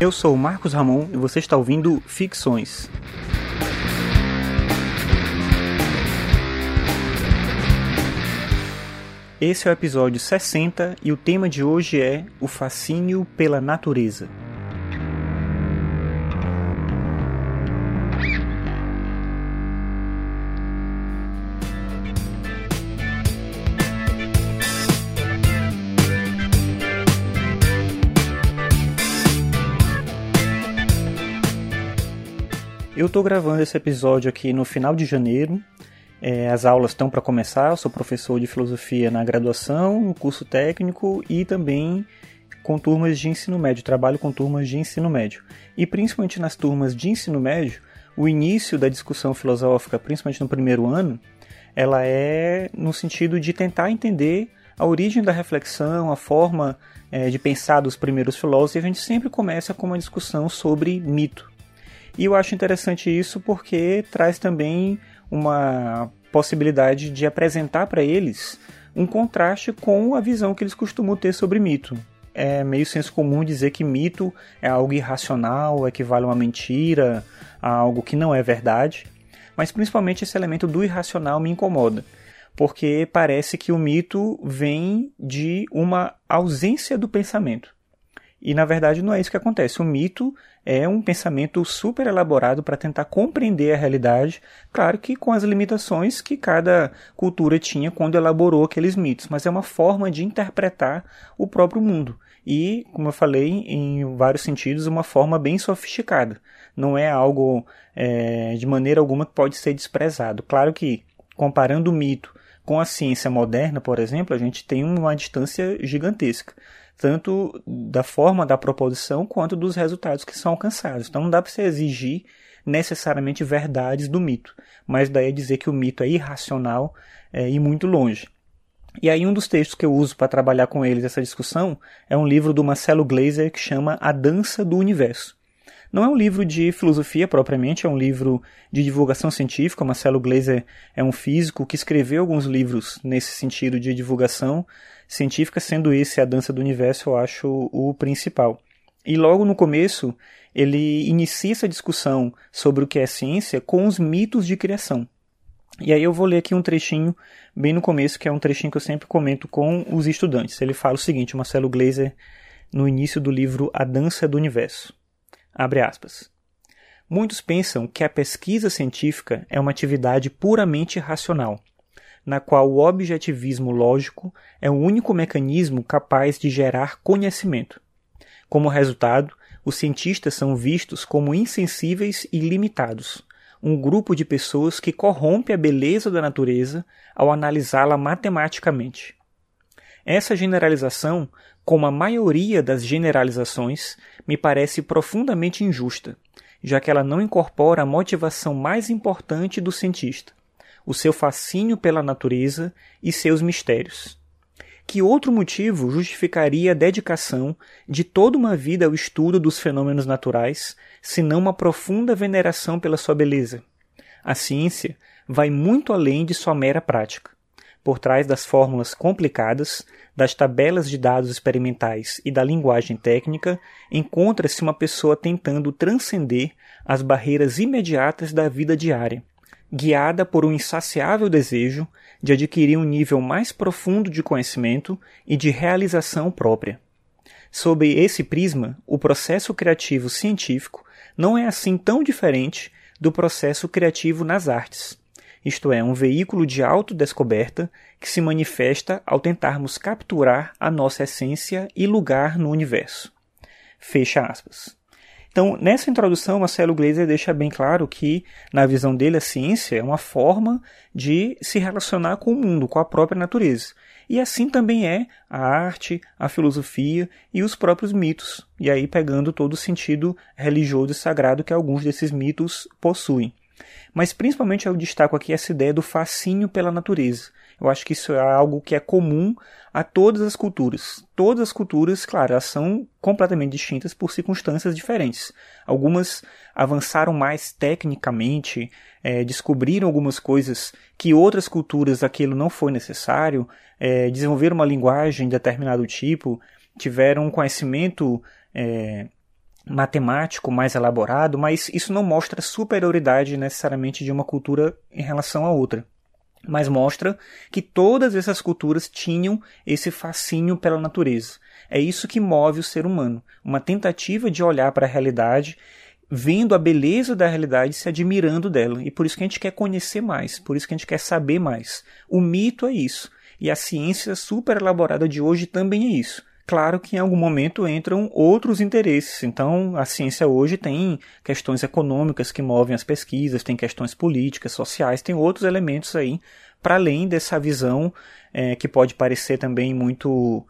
Eu sou o Marcos Ramon e você está ouvindo Ficções. Esse é o episódio 60 e o tema de hoje é o fascínio pela natureza. Eu estou gravando esse episódio aqui no final de janeiro. É, as aulas estão para começar. Eu sou professor de filosofia na graduação, no curso técnico e também com turmas de ensino médio. Trabalho com turmas de ensino médio. E principalmente nas turmas de ensino médio, o início da discussão filosófica, principalmente no primeiro ano, ela é no sentido de tentar entender a origem da reflexão, a forma é, de pensar dos primeiros filósofos. E a gente sempre começa com uma discussão sobre mito. E eu acho interessante isso porque traz também uma possibilidade de apresentar para eles um contraste com a visão que eles costumam ter sobre mito. É meio senso comum dizer que mito é algo irracional, equivale a uma mentira, a algo que não é verdade, mas principalmente esse elemento do irracional me incomoda, porque parece que o mito vem de uma ausência do pensamento. E na verdade não é isso que acontece. O mito é um pensamento super elaborado para tentar compreender a realidade, claro que com as limitações que cada cultura tinha quando elaborou aqueles mitos, mas é uma forma de interpretar o próprio mundo. E, como eu falei, em vários sentidos, uma forma bem sofisticada. Não é algo é, de maneira alguma que pode ser desprezado. Claro que, comparando o mito com a ciência moderna, por exemplo, a gente tem uma distância gigantesca tanto da forma da proposição quanto dos resultados que são alcançados. Então não dá para você exigir necessariamente verdades do mito, mas daí é dizer que o mito é irracional é, e muito longe. E aí um dos textos que eu uso para trabalhar com eles essa discussão é um livro do Marcelo Gleiser que chama A Dança do Universo. Não é um livro de filosofia propriamente, é um livro de divulgação científica. Marcelo Gleiser é um físico que escreveu alguns livros nesse sentido de divulgação científica, sendo esse A Dança do Universo, eu acho o principal. E logo no começo, ele inicia essa discussão sobre o que é ciência com os mitos de criação. E aí eu vou ler aqui um trechinho bem no começo, que é um trechinho que eu sempre comento com os estudantes. Ele fala o seguinte, Marcelo Gleiser, no início do livro A Dança do Universo. Abre aspas. Muitos pensam que a pesquisa científica é uma atividade puramente racional, na qual o objetivismo lógico é o único mecanismo capaz de gerar conhecimento. Como resultado, os cientistas são vistos como insensíveis e limitados, um grupo de pessoas que corrompe a beleza da natureza ao analisá-la matematicamente. Essa generalização como a maioria das generalizações, me parece profundamente injusta, já que ela não incorpora a motivação mais importante do cientista, o seu fascínio pela natureza e seus mistérios. Que outro motivo justificaria a dedicação de toda uma vida ao estudo dos fenômenos naturais, senão uma profunda veneração pela sua beleza? A ciência vai muito além de sua mera prática. Por trás das fórmulas complicadas, das tabelas de dados experimentais e da linguagem técnica, encontra-se uma pessoa tentando transcender as barreiras imediatas da vida diária, guiada por um insaciável desejo de adquirir um nível mais profundo de conhecimento e de realização própria. Sob esse prisma, o processo criativo científico não é assim tão diferente do processo criativo nas artes isto é, um veículo de autodescoberta que se manifesta ao tentarmos capturar a nossa essência e lugar no universo. Fecha aspas. Então, nessa introdução, Marcelo Gleiser deixa bem claro que, na visão dele, a ciência é uma forma de se relacionar com o mundo, com a própria natureza. E assim também é a arte, a filosofia e os próprios mitos, e aí pegando todo o sentido religioso e sagrado que alguns desses mitos possuem. Mas principalmente eu destaco aqui essa ideia do fascínio pela natureza. Eu acho que isso é algo que é comum a todas as culturas. Todas as culturas, claro, elas são completamente distintas por circunstâncias diferentes. Algumas avançaram mais tecnicamente, é, descobriram algumas coisas que outras culturas aquilo não foi necessário, é, desenvolveram uma linguagem de determinado tipo, tiveram um conhecimento é, matemático, mais elaborado, mas isso não mostra superioridade necessariamente de uma cultura em relação a outra. Mas mostra que todas essas culturas tinham esse fascínio pela natureza. É isso que move o ser humano, uma tentativa de olhar para a realidade vendo a beleza da realidade se admirando dela. E por isso que a gente quer conhecer mais, por isso que a gente quer saber mais. O mito é isso. E a ciência super elaborada de hoje também é isso. Claro que em algum momento entram outros interesses. Então, a ciência hoje tem questões econômicas que movem as pesquisas, tem questões políticas, sociais, tem outros elementos aí, para além dessa visão é, que pode parecer também muito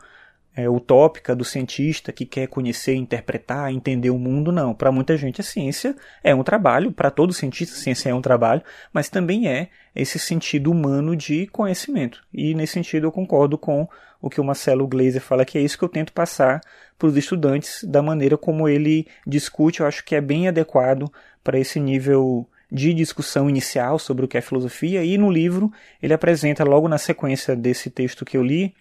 é, utópica do cientista que quer conhecer, interpretar, entender o mundo, não. Para muita gente a ciência é um trabalho, para todo cientista a ciência é um trabalho, mas também é esse sentido humano de conhecimento. E nesse sentido eu concordo com o que o Marcelo Gleiser fala, que é isso que eu tento passar para os estudantes, da maneira como ele discute, eu acho que é bem adequado para esse nível de discussão inicial sobre o que é filosofia, e no livro ele apresenta, logo na sequência desse texto que eu li,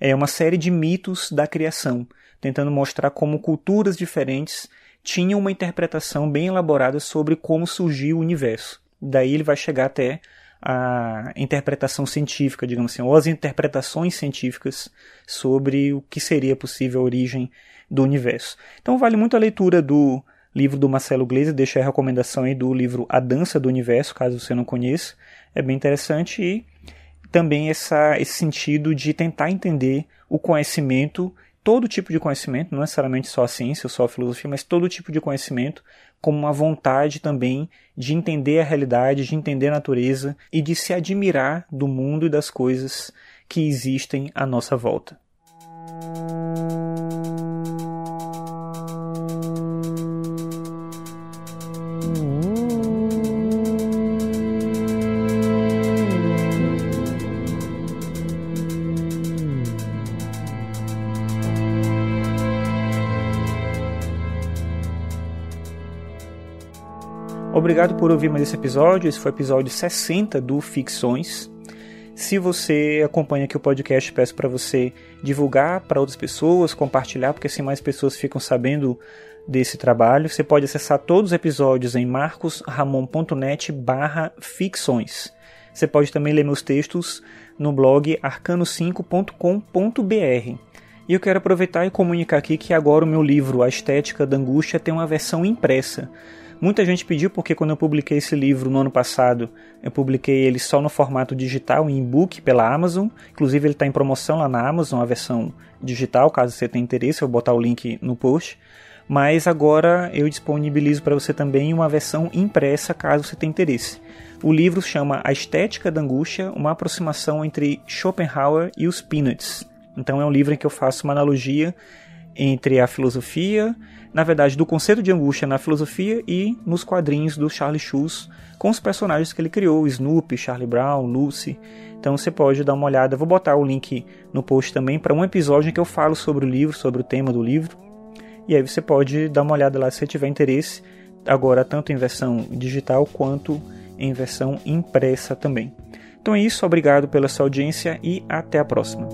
é uma série de mitos da criação, tentando mostrar como culturas diferentes tinham uma interpretação bem elaborada sobre como surgiu o universo. Daí ele vai chegar até a interpretação científica, digamos assim, ou as interpretações científicas sobre o que seria possível a origem do universo. Então vale muito a leitura do livro do Marcelo Gleiser, deixa a recomendação aí do livro A Dança do Universo, caso você não conheça. É bem interessante e também essa, esse sentido de tentar entender o conhecimento, todo tipo de conhecimento, não necessariamente só a ciência ou só a filosofia, mas todo tipo de conhecimento, como uma vontade também de entender a realidade, de entender a natureza e de se admirar do mundo e das coisas que existem à nossa volta. Obrigado por ouvir mais esse episódio. Esse foi o episódio 60 do Ficções. Se você acompanha aqui o podcast, peço para você divulgar para outras pessoas, compartilhar, porque assim mais pessoas ficam sabendo desse trabalho. Você pode acessar todos os episódios em marcosramon.net barra ficções. Você pode também ler meus textos no blog arcano5.com.br. E eu quero aproveitar e comunicar aqui que agora o meu livro A Estética da Angústia tem uma versão impressa. Muita gente pediu porque quando eu publiquei esse livro no ano passado, eu publiquei ele só no formato digital, em e-book pela Amazon. Inclusive ele está em promoção lá na Amazon, a versão digital, caso você tenha interesse, eu vou botar o link no post. Mas agora eu disponibilizo para você também uma versão impressa, caso você tenha interesse. O livro chama A Estética da Angústia, uma aproximação entre Schopenhauer e os Peanuts. Então é um livro em que eu faço uma analogia entre a filosofia, na verdade, do conceito de angústia na filosofia e nos quadrinhos do Charlie Schulz, com os personagens que ele criou, Snoopy, Charlie Brown, Lucy. Então você pode dar uma olhada, vou botar o link no post também para um episódio em que eu falo sobre o livro, sobre o tema do livro. E aí você pode dar uma olhada lá se você tiver interesse, agora tanto em versão digital quanto em versão impressa também. Então é isso, obrigado pela sua audiência e até a próxima.